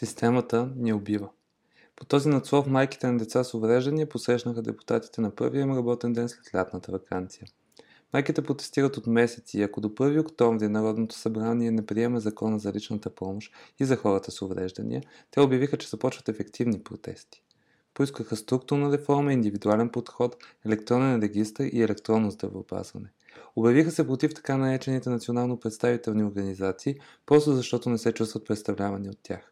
Системата ни убива. По този надслов майките на деца с увреждания посрещнаха депутатите на първия им работен ден след лятната вакансия. Майките протестират от месеци и ако до 1 октомври Народното събрание не приема закона за личната помощ и за хората с увреждания, те обявиха, че започват ефективни протести. Поискаха структурна реформа, индивидуален подход, електронен регистр и електронно здравеопазване. Обявиха се против така наречените национално представителни организации, просто защото не се чувстват представлявани от тях.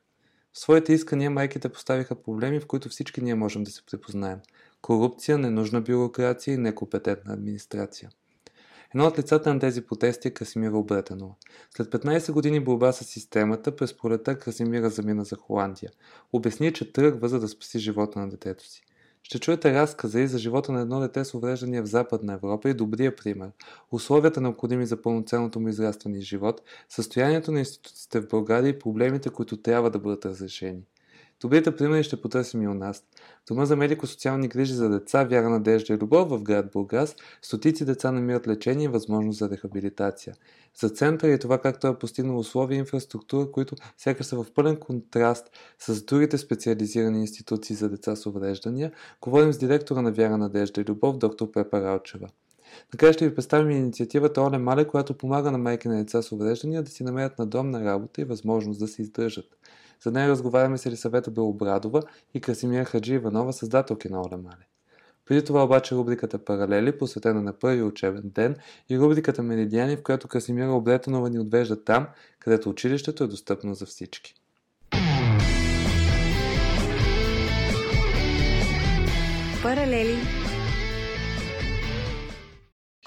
В своите искания майките поставиха проблеми, в които всички ние можем да се препознаем. Корупция, ненужна бюрокрация и некомпетентна администрация. Едно от лицата на тези протести е Красимира Обретенова. След 15 години борба с системата, през пролета Красимира замина за Холандия. Обясни, че тръгва за да спаси живота на детето си. Ще чуете разказа и за живота на едно дете с увреждания в Западна Европа и добрия пример, условията необходими за пълноценното му израстване и живот, състоянието на институциите в България и проблемите, които трябва да бъдат разрешени. Добрите примери ще потърсим и у нас. Дома за медико-социални грижи за деца, вяра, надежда и любов в град Бургас, стотици деца намират лечение и възможност за рехабилитация. За центъра е това как той е постигнал условия и инфраструктура, които сякаш са в пълен контраст с другите специализирани институции за деца с увреждания. Говорим с директора на Вяра, надежда и любов, доктор Пепа Ралчева. Накрая ще ви представим инициативата Оле Мале, която помага на майки на деца с увреждания да си намерят надомна работа и възможност да се издържат. За нея разговаряме с Елисавета Белобрадова и Красимия Хаджи Иванова, създателки на Оле Мале. Преди това обаче рубриката Паралели, посветена на първи учебен ден и рубриката Меридиани, в която Красимира Облетонова ни отвежда там, където училището е достъпно за всички. Паралели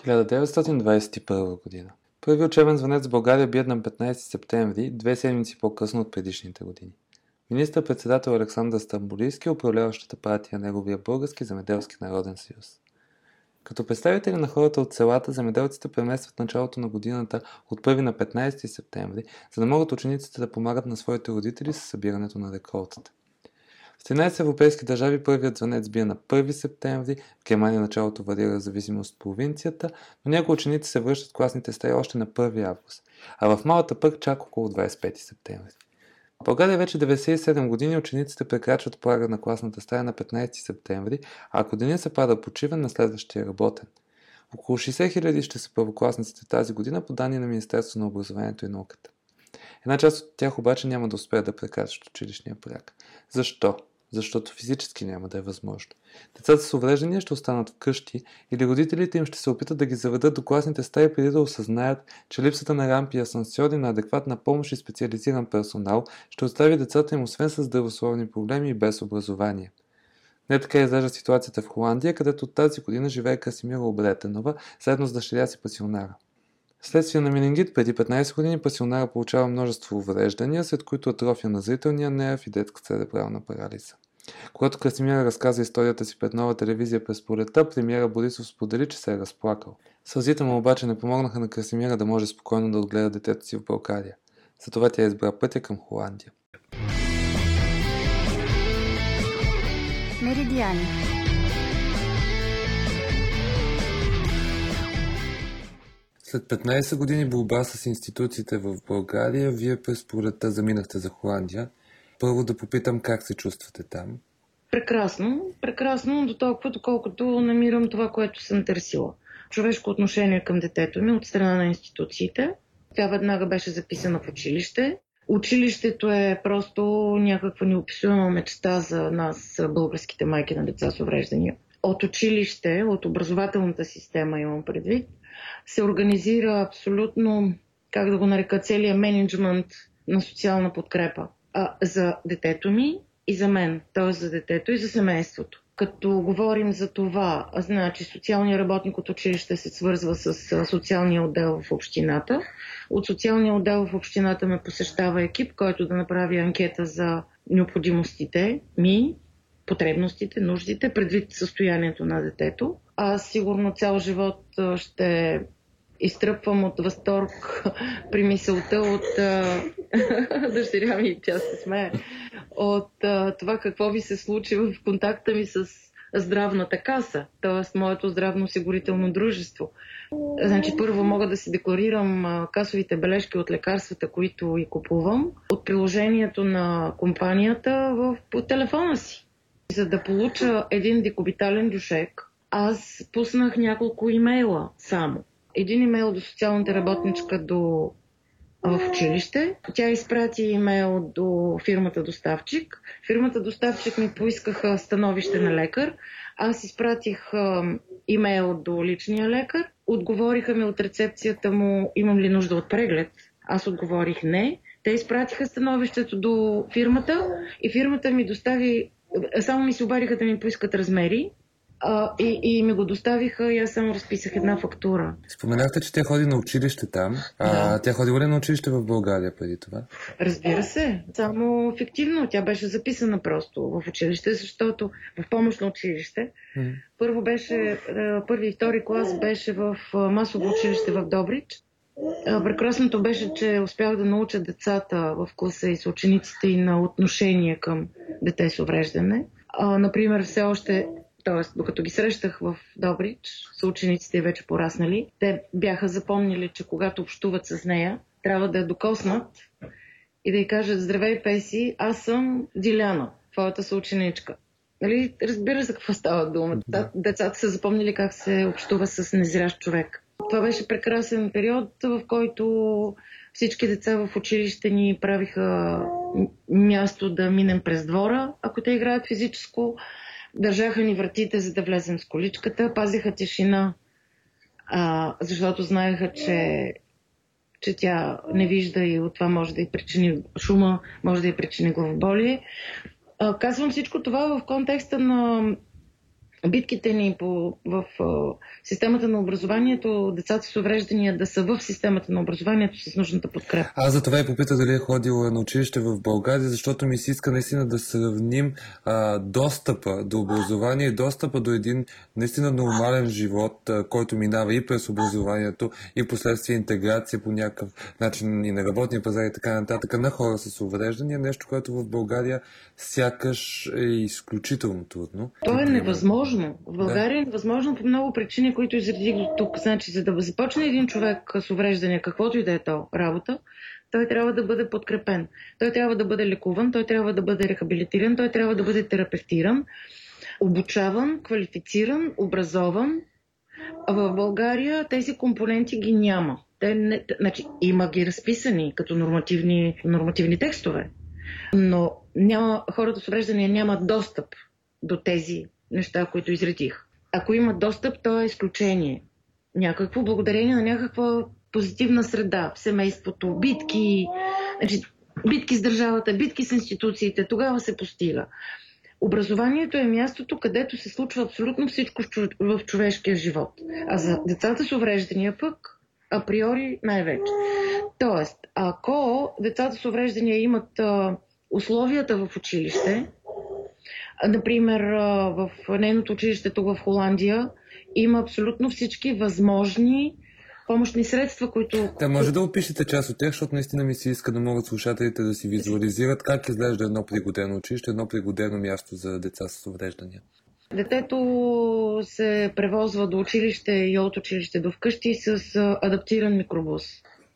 1921 година. Първи учебен звънец в България бият на 15 септември, две седмици по-късно от предишните години. Министър-председател Александър Стамбулийски управляващата партия Неговия български земеделски народен съюз. Като представители на хората от селата, земеделците преместват началото на годината от 1 на 15 септември, за да могат учениците да помагат на своите родители с събирането на реколтата. В 13 европейски държави първият звънец бие на 1 септември, в Германия началото варира в зависимост от провинцията, но някои ученици се връщат в класните стаи още на 1 август, а в Малата пък чак около 25 септември. В България вече 97 години учениците прекрачват прага на класната стая на 15 септември, а ако денят се пада почивен на следващия работен. Около 60 000 ще са първокласниците тази година по данни на Министерството на образованието и науката. Една част от тях обаче няма да успеят да прекрачат училищния прак. Защо? Защото физически няма да е възможно. Децата с увреждания ще останат вкъщи или родителите им ще се опитат да ги заведат до класните стаи преди да осъзнаят, че липсата на рампи и асансьори на адекватна помощ и специализиран персонал ще остави децата им освен с здравословни проблеми и без образование. Не така изглежда ситуацията в Холандия, където тази година живее Касимира Обретенова, заедно с дъщеря си пасионара. Следствие на менингит преди 15 години пасионара получава множество увреждания, след които атрофия на зрителния нерв и детска церебрална парализа. Когато Красимира разказа историята си пред нова телевизия през полета, премиера Борисов сподели, че се е разплакал. Сълзите му обаче не помогнаха на Красимира да може спокойно да отгледа детето си в България. Затова тя избра пътя към Холандия. Меридиани След 15 години борба с институциите в България, вие през пролетта заминахте за Холандия – първо да попитам как се чувствате там. Прекрасно. Прекрасно до толкова, доколкото намирам това, което съм търсила. Човешко отношение към детето ми от страна на институциите. Тя веднага беше записана в училище. Училището е просто някаква неописуема мечта за нас, българските майки на деца с увреждания. От училище, от образователната система имам предвид, се организира абсолютно, как да го нарека, целият менеджмент на социална подкрепа а, за детето ми и за мен, т.е. за детето и за семейството. като говорим за това, значи социалният работник от училище се свързва с социалния отдел в общината. От социалния отдел в общината ме посещава екип, който да направи анкета за необходимостите ми, потребностите, нуждите, предвид състоянието на детето. Аз сигурно цял живот ще изтръпвам от възторг при мисълта от дъщеря ми, тя се смее, от това какво ви се случи в контакта ми с здравната каса, т.е. моето здравно-осигурително дружество. Значи първо мога да си декларирам касовите бележки от лекарствата, които и купувам, от приложението на компанията в, по телефона си. За да получа един декобитален дюшек, аз пуснах няколко имейла само. Един имейл до социалната работничка до в училище. Тя изпрати имейл до фирмата доставчик. Фирмата доставчик ми поискаха становище на лекар. Аз изпратих имейл до личния лекар. Отговориха ми от рецепцията му имам ли нужда от преглед. Аз отговорих не. Те изпратиха становището до фирмата и фирмата ми достави само ми се обадиха да ми поискат размери а, и, и ми го доставиха и аз само разписах една фактура. Споменахте, че тя ходи на училище там. А, да. Тя ходила ли на училище в България преди това? Разбира се. Само фиктивно. Тя беше записана просто в училище, защото в помощно училище. Първо беше, първи и втори клас беше в масово училище в Добрич. Прекрасното беше, че успях да науча децата в класа и съучениците и на отношение към дете с увреждане. А, например, все още т.е. докато ги срещах в Добрич, съучениците вече пораснали, те бяха запомнили, че когато общуват с нея, трябва да я докоснат и да й кажат Здравей, Песи, аз съм Диляна, твоята съученичка. Нали, разбира се какво става дума. Да. Децата са запомнили как се общува с незрящ човек. Това беше прекрасен период, в който всички деца в училище ни правиха място да минем през двора, ако те играят физическо. Държаха ни вратите, за да влезем с количката, пазиха тишина, а, защото знаеха, че, че тя не вижда и от това може да й причини шума, може да й причини главоболие. Казвам всичко това в контекста на битките ни по, в в системата на образованието, децата с увреждания да са в системата на образованието с нужната подкрепа. Аз за това и попитах дали е ходила на училище в България, защото ми се иска наистина да сравним а, достъпа до образование достъпа до един наистина нормален живот, а, който минава и през образованието и последствие интеграция по някакъв начин и на работния пазар и така нататък на хора с увреждания, нещо, което в България сякаш е изключително трудно. То е невъзможно невъзможно. В България да. е невъзможно по много причини, които изредих до тук. Значи, за да започне един човек с увреждане, каквото и да е то работа, той трябва да бъде подкрепен. Той трябва да бъде лекуван, той трябва да бъде рехабилитиран, той трябва да бъде терапевтиран, обучаван, квалифициран, образован. А в България тези компоненти ги няма. Те не, значи, има ги разписани като нормативни, нормативни текстове, но няма, хората с увреждания нямат достъп до тези неща, които изредих. Ако има достъп, то е изключение. Някакво, благодарение на някаква позитивна среда в семейството, битки, значи, битки с държавата, битки с институциите, тогава се постига. Образованието е мястото, където се случва абсолютно всичко в човешкия живот. А за децата с увреждания пък, априори най-вече. Тоест, ако децата с увреждания имат а, условията в училище, Например, в нейното училище тук в Холандия има абсолютно всички възможни помощни средства, които... Да, може да опишете част от тях, защото наистина ми се иска да могат слушателите да си визуализират как изглежда едно пригодено училище, едно пригодено място за деца с увреждания. Детето се превозва до училище и от училище до вкъщи с адаптиран микробус.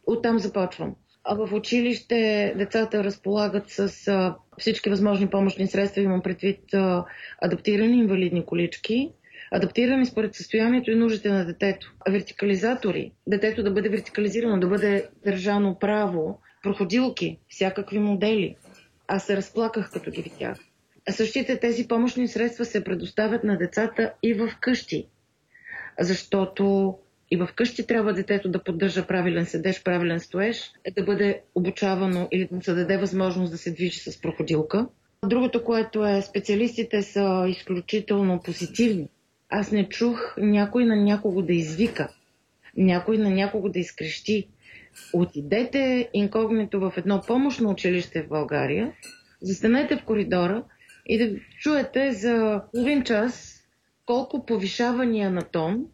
Оттам започвам. А в училище децата разполагат с а, всички възможни помощни средства, имам предвид а, адаптирани инвалидни колички, адаптирани според състоянието и нуждите на детето. Вертикализатори, детето да бъде вертикализирано, да бъде държано право, проходилки, всякакви модели. Аз се разплаках, като ги видях. А същите тези помощни средства се предоставят на децата и в къщи, защото и в къщи трябва детето да поддържа правилен седеж, правилен стоеж, е да бъде обучавано или да се даде възможност да се движи с проходилка. Другото, което е, специалистите са изключително позитивни. Аз не чух някой на някого да извика, някой на някого да изкрещи. Отидете инкогнито в едно помощно училище в България, застанете в коридора и да чуете за половин час колко повишавания на тон,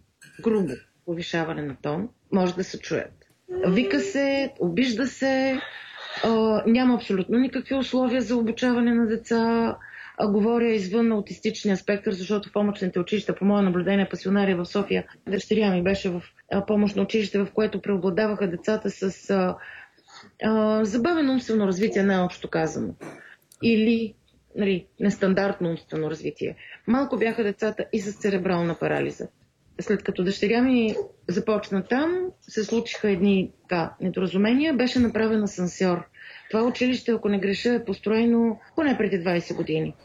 грубо повишаване на тон, може да се чуят. Вика се, обижда се, а, няма абсолютно никакви условия за обучаване на деца. А, говоря извън аутистичния спектър, защото помощните училища, по мое наблюдение, пасионария в София, дъщеря ми беше в помощно училище, в което преобладаваха децата с а, а, забавено умствено развитие, най-общо казано. Или нали, нестандартно умствено развитие. Малко бяха децата и с церебрална парализа. След като дъщеря ми започна там, се случиха едни така, недоразумения, беше направен асансьор. Това училище, ако не греша, е построено поне преди 20 години.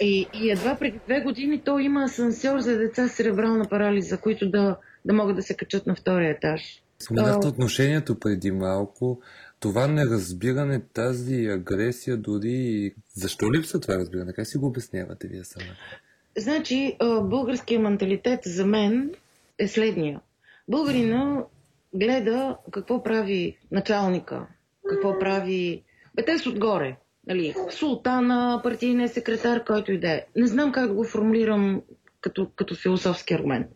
И, и едва преди две години то има асансьор за деца с церебрална парализа, които да, да могат да се качат на втория етаж. Споменахте отношението преди малко. Това неразбиране, тази агресия дори... Защо липсва това разбиране? Как си го обяснявате вие сама? Значи, българския менталитет за мен е следния. Българина гледа какво прави началника, какво прави... Бе, те са отгоре. Нали, султана, партийния секретар, който и да е. Не знам как да го формулирам като, като философски аргумент.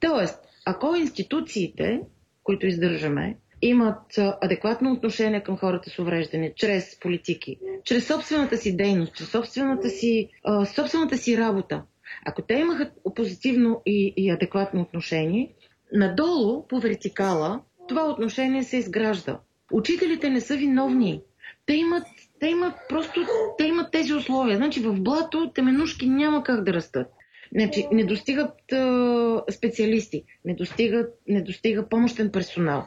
Тоест, ако институциите, които издържаме, имат адекватно отношение към хората с увреждане, чрез политики, чрез собствената си дейност, чрез собствената си, собствената си работа. Ако те имаха позитивно и, и адекватно отношение, надолу по вертикала това отношение се изгражда. Учителите не са виновни. Те имат, те имат просто те имат тези условия. Значи в блато теменушки няма как да растат. Значи, не достигат а, специалисти, не, достигат, не достига помощен персонал.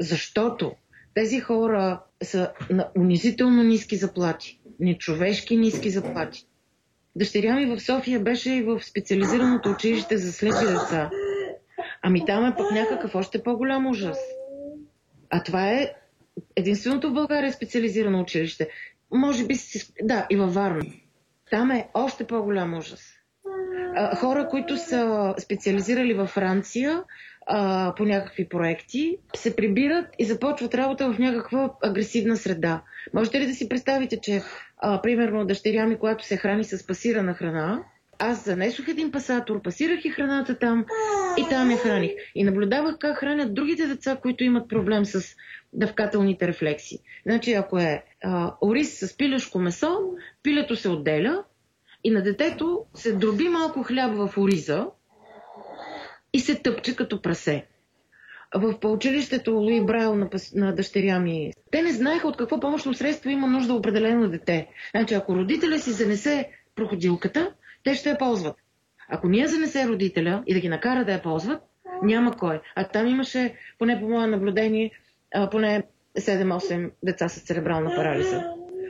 Защото тези хора са на унизително ниски заплати, нечовешки ниски заплати. Дъщеря ми в София беше и в специализираното училище за слепи деца. Ами там е пък някакъв още по-голям ужас. А това е единственото в България специализирано училище. Може би, да, и във Варна. Там е още по-голям ужас хора, които са специализирали във Франция а, по някакви проекти, се прибират и започват работа в някаква агресивна среда. Можете ли да си представите, че а, примерно дъщеря ми, която се храни с пасирана храна, аз занесох един пасатор, пасирах и храната там и там я храних. И наблюдавах как хранят другите деца, които имат проблем с дъвкателните рефлекси. Значи, ако е а, ориз с пилешко месо, пилето се отделя, и на детето се дроби малко хляб в ориза и се тъпче като прасе. В поучилището Луи Брайл на, на дъщеря ми, те не знаеха от какво помощно средство има нужда определено дете. Значи, ако родителя си занесе проходилката, те ще я ползват. Ако ние занесе родителя и да ги накара да я ползват, няма кой. А там имаше, поне по мое наблюдение, поне 7-8 деца с церебрална парализа.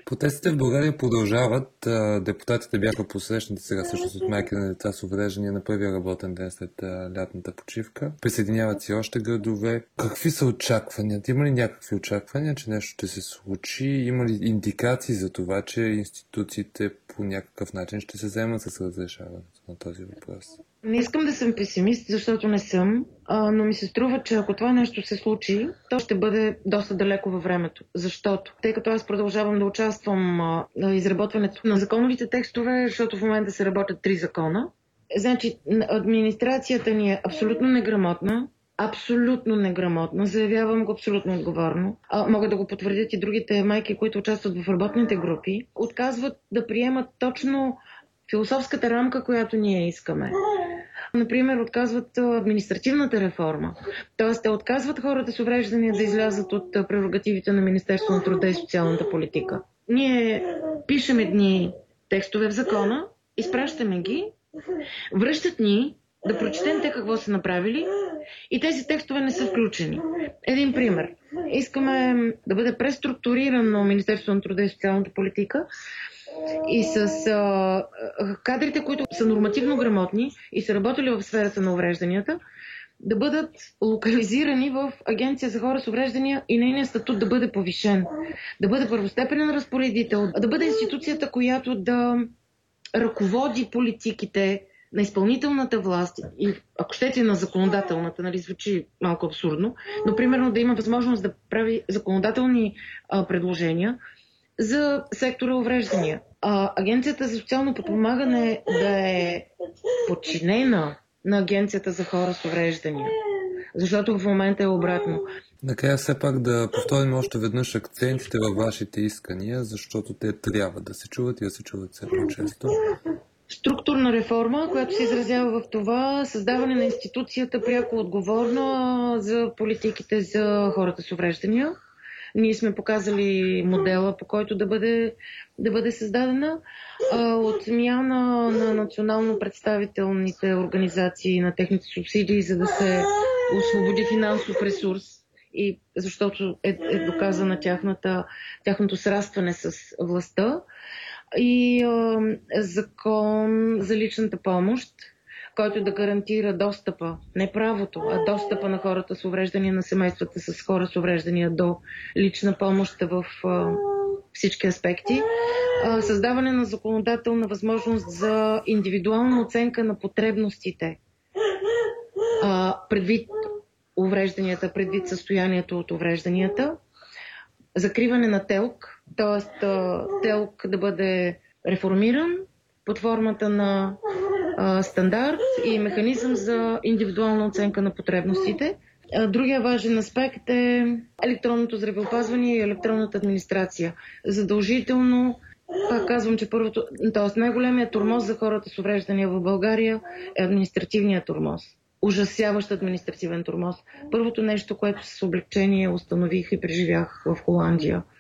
Протестите в България продължават. Депутатите бяха посрещнати сега също от майки на деца с увреждания на първия работен ден след лятната почивка. Присъединяват си още градове. Какви са очакванията? Има ли някакви очаквания, че нещо ще се случи? Има ли индикации за това, че институциите по някакъв начин ще се вземат с разрешаването на този въпрос? Не искам да съм песимист, защото не съм, а, но ми се струва, че ако това нещо се случи, то ще бъде доста далеко във времето. Защото, тъй като аз продължавам да участвам а, на изработването на законовите текстове, защото в момента се работят три закона, значи администрацията ни е абсолютно неграмотна, абсолютно неграмотна, заявявам го абсолютно отговорно. А, могат да го потвърдят и другите майки, които участват в работните групи. Отказват да приемат точно философската рамка, която ние искаме. Например, отказват административната реформа. Тоест, те отказват хората с увреждания да излязат от прерогативите на Министерство на труда и социалната политика. Ние пишем едни текстове в закона, изпращаме ги, връщат ни да прочетем те какво са направили и тези текстове не са включени. Един пример. Искаме да бъде преструктурирано Министерство на труда и социалната политика, и с а, кадрите, които са нормативно грамотни и са работили в сферата на уврежданията, да бъдат локализирани в Агенция за хора с увреждания и нейният статут да бъде повишен. Да бъде първостепенен разпоредител, да бъде институцията, която да ръководи политиките на изпълнителната власт и ако щете на законодателната, нали, звучи малко абсурдно, но примерно да има възможност да прави законодателни а, предложения за сектора увреждания. А, Агенцията за социално подпомагане да е подчинена на Агенцията за хора с увреждания. Защото в момента е обратно. Накрая все пак да повторим още веднъж акцентите във вашите искания, защото те трябва да се чуват и да се чуват все по-често. Структурна реформа, която се изразява в това създаване на институцията пряко отговорна за политиките за хората с увреждания. Ние сме показали модела, по който да бъде, да бъде създадена. Отмяна на национално представителните организации на техните субсидии, за да се освободи финансов ресурс и защото е, е доказана тяхната, тяхното срастване с властта и а, закон за личната помощ, който да гарантира достъпа, не правото, а достъпа на хората с увреждания, на семействата с хора с увреждания до лична помощ в а, всички аспекти. А, създаване на законодателна възможност за индивидуална оценка на потребностите а, предвид уврежданията, предвид състоянието от уврежданията. Закриване на ТЕЛК, т.е. ТЕЛК да бъде реформиран под формата на а, стандарт и механизъм за индивидуална оценка на потребностите. Другия важен аспект е електронното здравеопазване и електронната администрация. Задължително пак казвам, че първото, т.е. най-големият тормоз за хората с увреждания в България е административният тормоз. Ужасяващ административен тормоз. Първото нещо, което с облегчение установих и преживях в Холандия –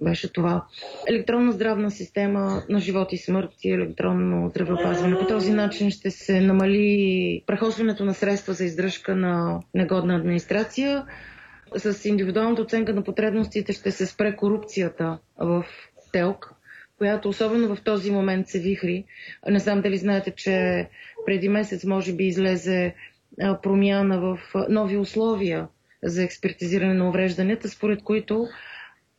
беше това. Електронна здравна система на живот и смърт и електронно здравеопазване. По този начин ще се намали прехосването на средства за издръжка на негодна администрация. С индивидуалната оценка на потребностите ще се спре корупцията в ТЕЛК, която особено в този момент се вихри. Не знам дали знаете, че преди месец може би излезе промяна в нови условия за експертизиране на уврежданията, според които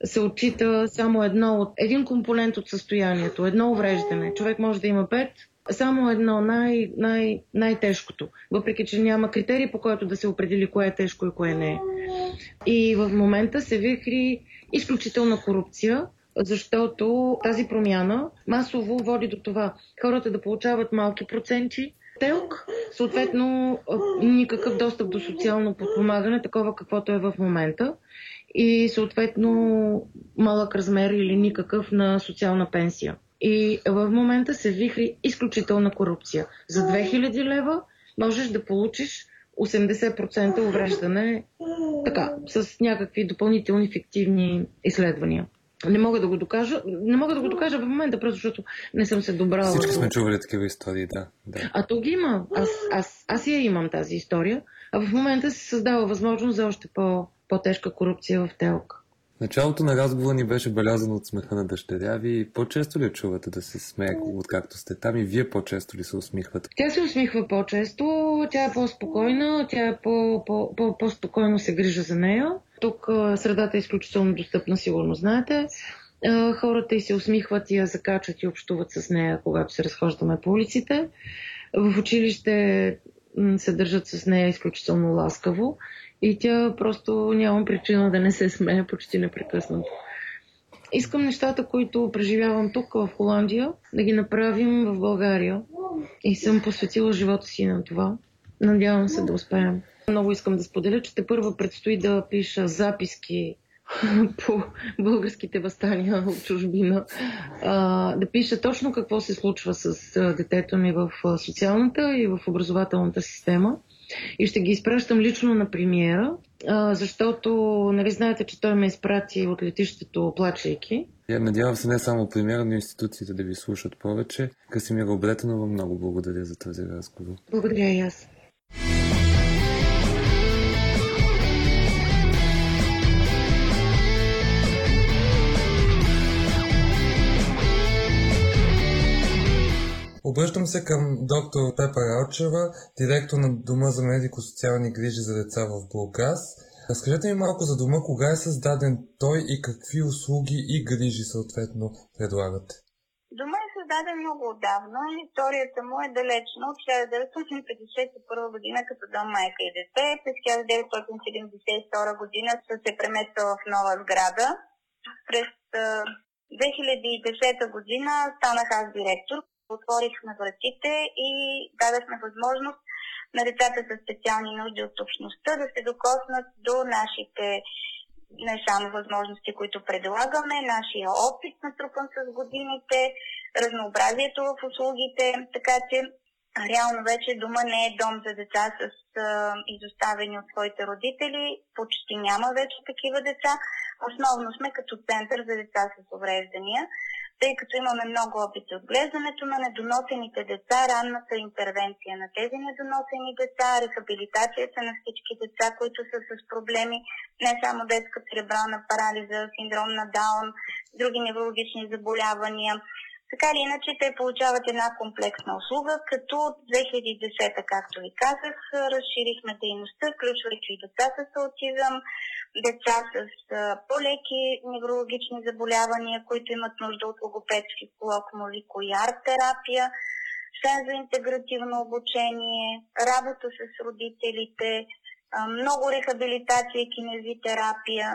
се отчита само едно от, един компонент от състоянието, едно увреждане. Човек може да има пет, само едно, най, най, най-тежкото, въпреки че няма критерий по който да се определи кое е тежко и кое не е. И в момента се вихри изключителна корупция, защото тази промяна масово води до това хората да получават малки проценти, телк, съответно никакъв достъп до социално подпомагане, такова каквото е в момента и съответно малък размер или никакъв на социална пенсия. И в момента се вихри изключителна корупция. За 2000 лева можеш да получиш 80% увреждане така, с някакви допълнителни фиктивни изследвания. Не мога да го докажа. Не мога да го докажа в момента, просто защото не съм се добрала. Всички сме чували такива истории, да. да. А то ги има. Аз, аз, аз я имам тази история. А в момента се създава възможност за още по, по-тежка корупция в ТЕЛК. Началото на разговора ни беше белязано от смеха на дъщеря ви. По-често ли чувате да се смее, откакто сте там и вие по-често ли се усмихвате? Тя се усмихва по-често, тя е по-спокойна, тя е по- по- по- по-спокойно се грижа за нея. Тук средата е изключително достъпна, сигурно знаете. Хората и се усмихват и я закачат и общуват с нея, когато се разхождаме по улиците. В училище се държат с нея изключително ласкаво и тя просто нямам причина да не се смея почти непрекъснато. Искам нещата, които преживявам тук в Холандия, да ги направим в България. И съм посветила живота си на това. Надявам се да успеем. Много искам да споделя, че те първо предстои да пиша записки по българските възстания от чужбина, да пиша точно какво се случва с детето ми в социалната и в образователната система и ще ги изпращам лично на премиера, защото нали знаете, че той ме изпрати от летището плачейки. Я надявам се не само премиера, но институциите да ви слушат повече. Касимира Обретенова, много благодаря за този разговор. Благодаря и аз. Обръщам се към доктор Пепа Ралчева, директор на Дома за медико-социални грижи за деца в Бургас. Разкажете ми малко за дома, кога е създаден той и какви услуги и грижи съответно предлагате. Дома е създаден много отдавна. Историята му е далечна от 1951 година като дом майка и дете. През 1972 година са се премествала в нова сграда. През 2010 година станах аз директор. Отворихме вратите и дадахме възможност на децата с специални нужди от общността да се докоснат до нашите не само възможности, които предлагаме, нашия опит натрупан с годините, разнообразието в услугите, така че реално вече дома не е дом за деца с а, изоставени от своите родители. Почти няма вече такива деца. Основно сме като център за деца с увреждания тъй като имаме много опит от отглеждането на недоносените деца, ранната интервенция на тези недоносени деца, рехабилитацията на всички деца, които са с проблеми, не само детска церебрална парализа, синдром на Даун, други неврологични заболявания. Така или иначе, те получават една комплексна услуга, като от 2010, както ви казах, разширихме дейността, включвайки и деца с аутизъм, деца с по-леки неврологични заболявания, които имат нужда от логопедски колокомоликояр терапия, сензоинтегративно обучение, работа с родителите, много рехабилитация и кинезитерапия,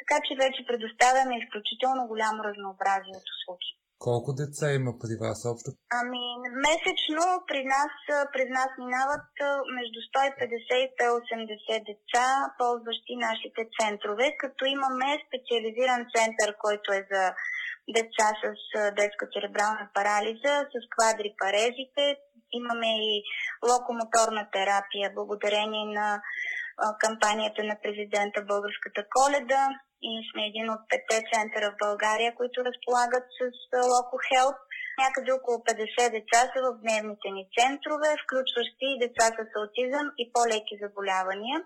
така че вече предоставяме изключително голямо разнообразие от услуги. Колко деца има при вас общо? Ами, месечно при нас, през нас минават между 150 и 180 деца, ползващи нашите центрове, като имаме специализиран център, който е за деца с детска церебрална парализа, с квадрипарезите. Имаме и локомоторна терапия, благодарение на кампанията на президента Българската коледа и сме един от петте центъра в България, които разполагат с Loco Health. Някъде около 50 деца са в дневните ни центрове, включващи и деца с аутизъм и по-леки заболявания.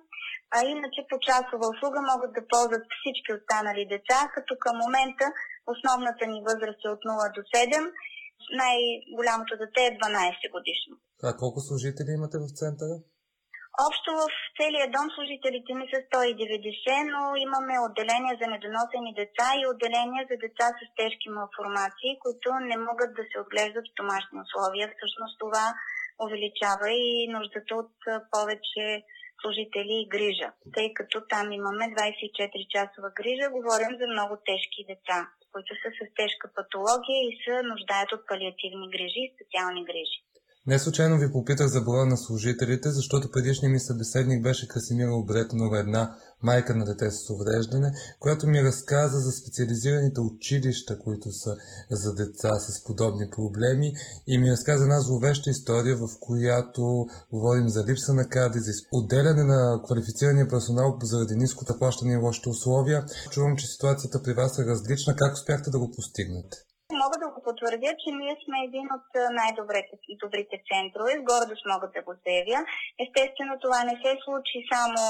А иначе по часова услуга могат да ползват всички останали деца, като към момента основната ни възраст е от 0 до 7. Най-голямото дете е 12 годишно. А колко служители имате в центъра? Общо в целия дом служителите ми са 190, но имаме отделение за недоносени деца и отделение за деца с тежки малформации, които не могат да се отглеждат в домашни условия. Всъщност това увеличава и нуждата от повече служители и грижа, тъй като там имаме 24-часова грижа, говорим за много тежки деца, които са с тежка патология и се нуждаят от палиативни грижи и специални грижи. Не случайно ви попитах за броя на служителите, защото предишният ми събеседник беше Красимира Обретнова, една майка на дете с увреждане, която ми разказа за специализираните училища, които са за деца с подобни проблеми и ми разказа една зловеща история, в която говорим за липса на кадри, за отделяне на квалифицирания персонал заради ниското плащане и лошите условия. Чувам, че ситуацията при вас е различна. Как успяхте да го постигнете? Мога да потвърдя, че ние сме един от най-добрите добрите центрове. С гордост мога да го заявя. Естествено, това не се случи само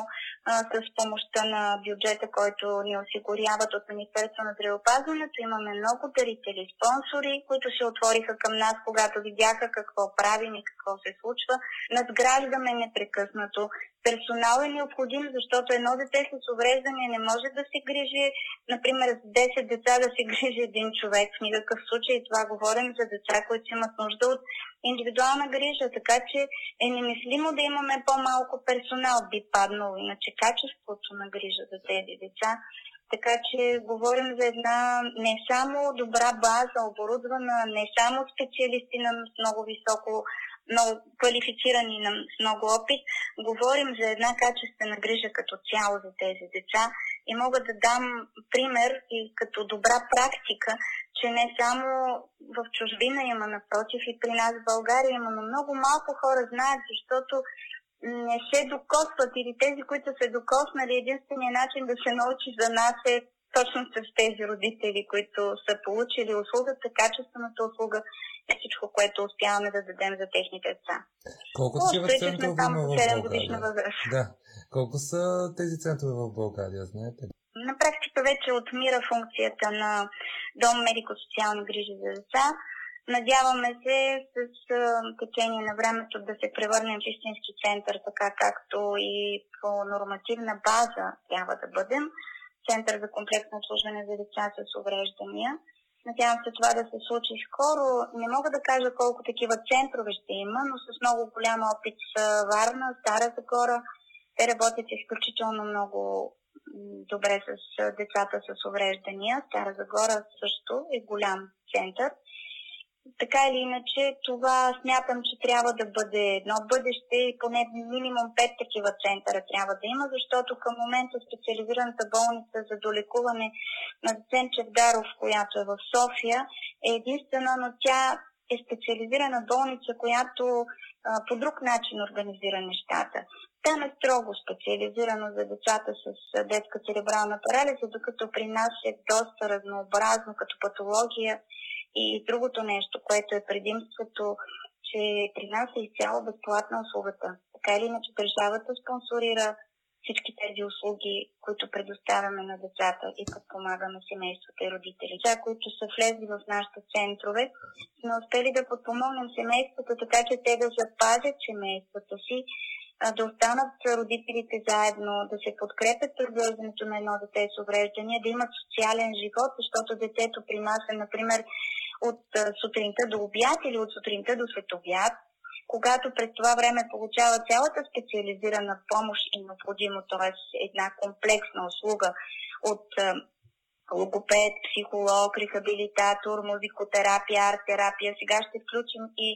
а, с помощта на бюджета, който ни осигуряват от Министерство на здравеопазването. Имаме много дарители, спонсори, които се отвориха към нас, когато видяха какво правим и какво се случва. Надграждаме непрекъснато персонал е необходим, защото едно дете с увреждане не може да се грижи, например, с 10 деца да се грижи един човек. В никакъв случай това говорим за деца, които имат нужда от индивидуална грижа, така че е немислимо да имаме по-малко персонал, би паднало иначе качеството на грижа за тези деца. Така че говорим за една не само добра база, оборудвана, не само специалисти на много високо много квалифицирани на много опит, говорим за една качествена грижа като цяло за тези деца. И мога да дам пример и като добра практика, че не само в чужбина има, напротив и при нас в България има, но много малко хора знаят, защото не се докосват или тези, които се докоснали, единственият начин да се научи за нас е точно с тези родители, които са получили услугата, качествената услуга е всичко, което успяваме да дадем за техните деца. Колко такива центрове има в България? Да. Колко са тези центрове в България, знаете? На практика вече отмира функцията на дом медико-социални грижи за деца. Надяваме се с течение на времето да се превърнем в истински център, така както и по нормативна база трябва да бъдем. Център за комплексно обслужване за деца с увреждания. Надявам се това да се случи скоро. Не мога да кажа колко такива центрове ще има, но с много голям опит с Варна, Стара Загора. Те работят изключително много добре с децата с увреждания. Стара Загора също е голям център така или иначе, това смятам, че трябва да бъде едно бъдеще и поне минимум пет такива центъра трябва да има, защото към момента специализираната болница за долекуване на Ценчев Даров, която е в София, е единствена, но тя е специализирана болница, която а, по друг начин организира нещата. Там е строго специализирано за децата с детска церебрална парализа, докато при нас е доста разнообразно като патология и другото нещо, което е предимството, че при нас е изцяло безплатна услугата. Така или иначе държавата спонсорира всички тези услуги, които предоставяме на децата и подпомагаме семействата и родители. Деца, които са влезли в нашите центрове, сме успели да подпомогнем семействата, така че те да запазят семействата си, да останат родителите заедно, да се подкрепят при отглеждането на едно дете с увреждания, да имат социален живот, защото детето при нас е, например, от сутринта до обяд или от сутринта до светобяд, когато през това време получава цялата специализирана помощ и необходимо, т.е. една комплексна услуга от логопед, психолог, рехабилитатор, музикотерапия, арт-терапия. Сега ще включим и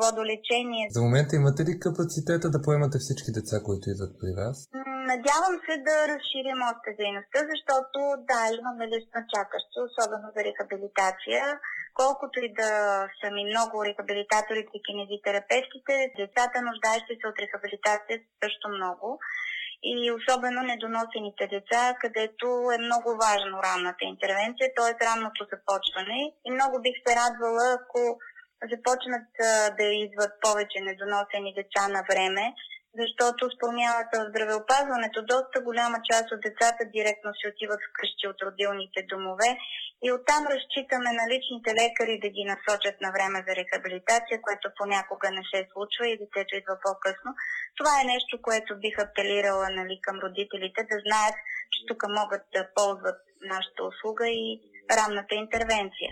водолечение. За момента имате ли капацитета да поемате всички деца, които идват при вас? Надявам се да разширим още дейността, защото да, имаме лист на чакащи, особено за рехабилитация. Колкото и да са ми много рехабилитаторите и кинезитерапевтите, децата нуждаещи се от рехабилитация също много и особено недоносените деца, където е много важно ранната интервенция, т.е. ранното започване. И много бих се радвала, ако започнат да идват повече недоносени деца на време, защото спомнявате в здравеопазването доста голяма част от децата директно си отиват вкъщи от родилните домове и оттам разчитаме на личните лекари да ги насочат на време за рехабилитация, което понякога не се случва и детето идва по-късно. Това е нещо, което бих апелирала нали, към родителите да знаят, че тук могат да ползват нашата услуга и ранната интервенция.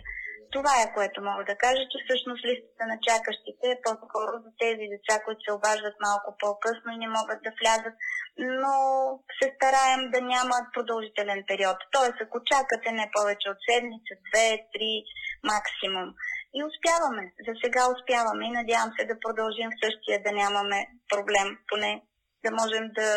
Това е което мога да кажа, че всъщност листата на чакащите е по-скоро за тези деца, които се обаждат малко по-късно и не могат да влязат, но се стараем да нямат продължителен период. Тоест, ако чакате не повече от седмица, две, три, максимум. И успяваме. За сега успяваме и надявам се да продължим същия, да нямаме проблем, поне да можем да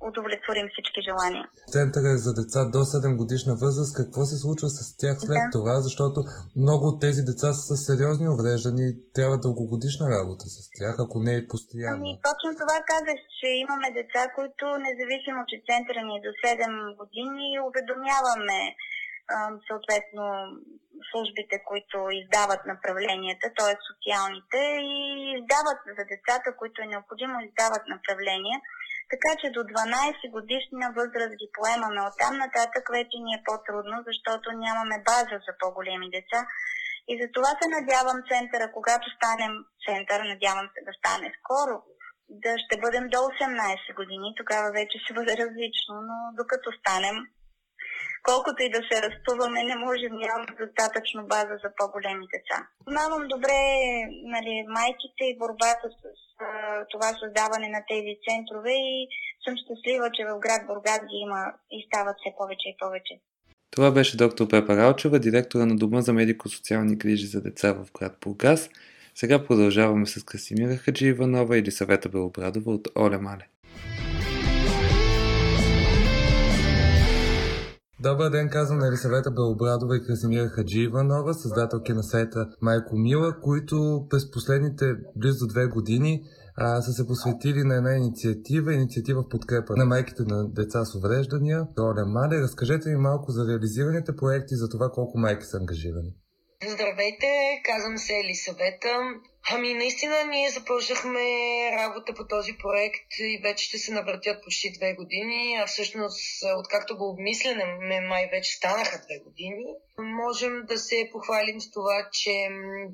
удовлетворим всички желания. Центъра е за деца до 7 годишна възраст. Какво се случва с тях след да. това? Защото много от тези деца са с сериозни увреждания и трябва дългогодишна работа с тях, ако не е постоянно. Ами, точно това казах, че имаме деца, които независимо, че центъра ни е до 7 години, уведомяваме съответно службите, които издават направленията, т.е. социалните, и издават за децата, които е необходимо, издават направления. Така че до 12 годишна възраст ги поемаме. Оттам нататък вече ни е по-трудно, защото нямаме база за по-големи деца. И за това се надявам центъра, когато станем център, надявам се да стане скоро, да ще бъдем до 18 години, тогава вече ще бъде различно, но докато станем, колкото и да се разпъваме, не можем, нямаме достатъчно база за по-големи деца. Познавам добре нали, майките и борбата с а, това създаване на тези центрове и съм щастлива, че в град Бургас ги има и стават все повече и повече. Това беше доктор Пепа Ралчева, директора на Дома за медико-социални грижи за деца в град Бургас. Сега продължаваме с Красимира Хаджи Иванова или съвета Белобрадова от Оле Мале. Добър ден, казвам на Елисавета Белобрадова и Красимира Хаджи Иванова, създателки на сайта Майко Мила, които през последните близо две години а, са се посветили на една инициатива, инициатива в подкрепа на майките на деца с увреждания. Роля Мале, разкажете ми малко за реализираните проекти, за това колко майки са ангажирани. Здравейте, казвам се Елисавета. Ами, наистина ние започнахме работа по този проект и вече ще се навъртят почти две години, а всъщност, откакто го обмисляме, май вече станаха две години. Можем да се похвалим с това, че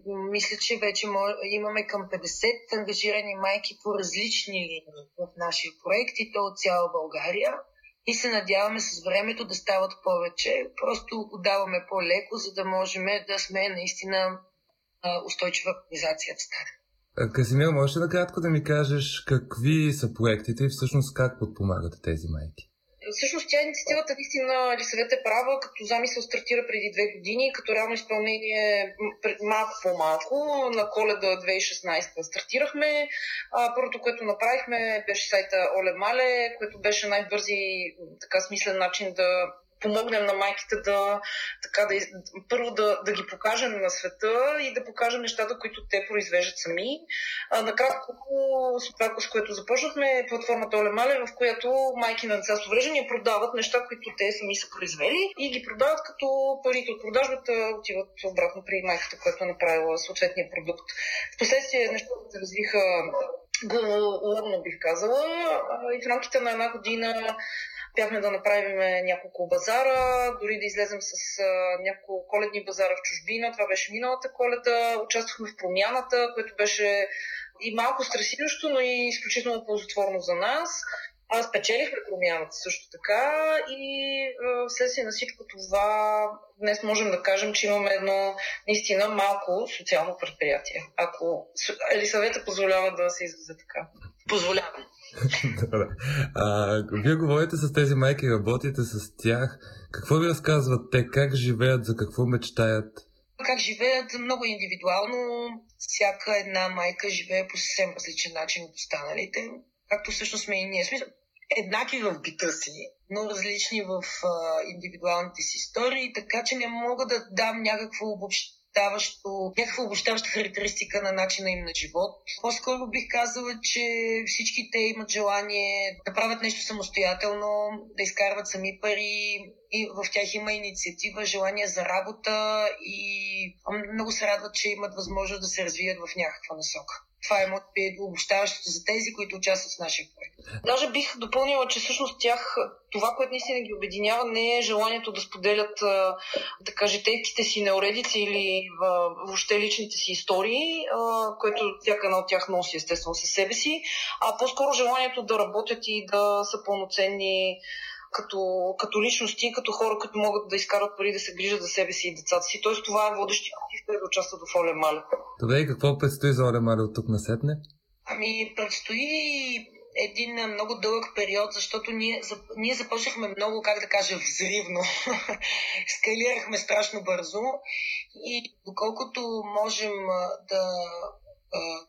мисля, че вече имаме към 50 ангажирани майки по различни линии в нашия проект и то от цяла България. И се надяваме с времето да стават повече. Просто го даваме по-леко, за да можем да сме наистина устойчива организация да стане. Казимир, можеш ли накратко да ми кажеш какви са проектите и всъщност как подпомагате тези майки? Всъщност тя инициативата наистина Лисавета е права, като замисъл стартира преди две години, като реално изпълнение малко по-малко. На коледа 2016 стартирахме. Първото, което направихме, беше сайта Оле Мале, което беше най-бързи така смислен начин да помогнем на майките да, така, да първо да, да ги покажем на света и да покажем нещата, които те произвеждат сами. А, накратко, с това, с което започнахме, е платформата Оле в която майки на деца с увреждания продават неща, които те сами са произвели и ги продават, като парите от продажбата отиват обратно при майката, която е направила съответния продукт. Впоследствие нещата се развиха главно бих казала. И в рамките на една година Успяхме да направим няколко базара, дори да излезем с а, няколко коледни базара в чужбина. Това беше миналата коледа. Участвахме в промяната, което беше и малко стресиращо, но и изключително ползотворно за нас. Аз спечелихме промяната също така и вследствие на всичко това днес можем да кажем, че имаме едно наистина малко социално предприятие. Ако Елисавета позволява да се изразя така. Позволявам. А, вие говорите с тези майки, работите с тях. Какво ви разказват те? Как живеят? За какво мечтаят? Как живеят? Много индивидуално. Всяка една майка живее по съвсем различен начин от останалите. Както всъщност сме и ние. Смисъл, еднакви в бита си, но различни в а, индивидуалните си истории, така че не мога да дам някакво обобщение даващо, някаква обощаваща характеристика на начина им на живот. По-скоро бих казала, че всички те имат желание да правят нещо самостоятелно, да изкарват сами пари и в тях има инициатива, желание за работа и много се радват, че имат възможност да се развият в някаква насока. Това е, може би, обобщаващото за тези, които участват в нашия проект. Даже бих допълнила, че всъщност тях, това, което наистина ги обединява, не е желанието да споделят, да житейските си неуредици или въобще личните си истории, което всяка една от тях носи естествено със себе си, а по-скоро желанието да работят и да са пълноценни като, като личности, като хора, които могат да изкарат пари да се грижат за себе си и децата си. Тоест това е водещия мотив да участват в Оле Мале. Добре, и какво предстои за Оле Мале от тук на сетне? Ами, предстои един много дълъг период, защото ние, ние започнахме много, как да кажа, взривно. Скалирахме страшно бързо и доколкото можем да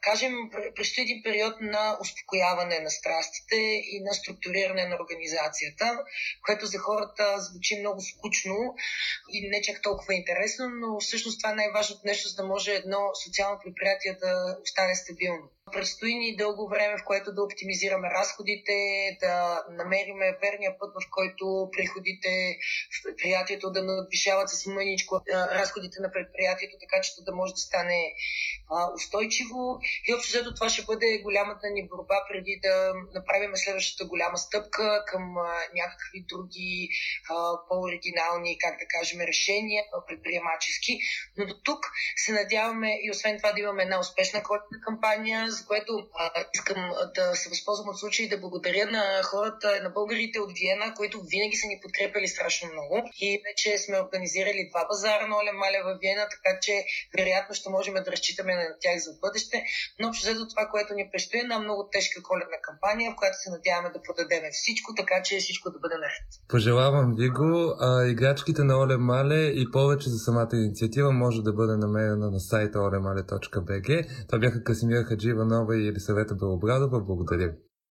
кажем, предстои един период на успокояване на страстите и на структуриране на организацията, което за хората звучи много скучно и не чак толкова интересно, но всъщност това е най-важното нещо, за да може едно социално предприятие да остане стабилно. Предстои ни дълго време, в което да оптимизираме разходите, да намерим верния път, в който приходите в предприятието да надвишават с мъничко разходите на предприятието, така че да може да стане устойчиво. И общо взето това ще бъде голямата ни борба преди да направим следващата голяма стъпка към някакви други по-оригинални, как да кажем, решения предприемачески. Но до тук се надяваме и освен това да имаме една успешна кампания, за което а, искам да се възползвам от случай да благодаря на хората, на българите от Виена, които винаги са ни подкрепили страшно много. И вече сме организирали два базара на Оле Маля в Виена, така че вероятно ще можем да разчитаме на тях за бъдеще. Но общо за това, което ни предстои, е една много тежка коледна кампания, в която се надяваме да продадем всичко, така че всичко да бъде наред. Пожелавам ви го. А, играчките на Оле Мале и повече за самата инициатива може да бъде намерена на сайта olemale.bg. Това бяха Касимира Хаджива и Елисавета Белобрадова. Благодаря ви.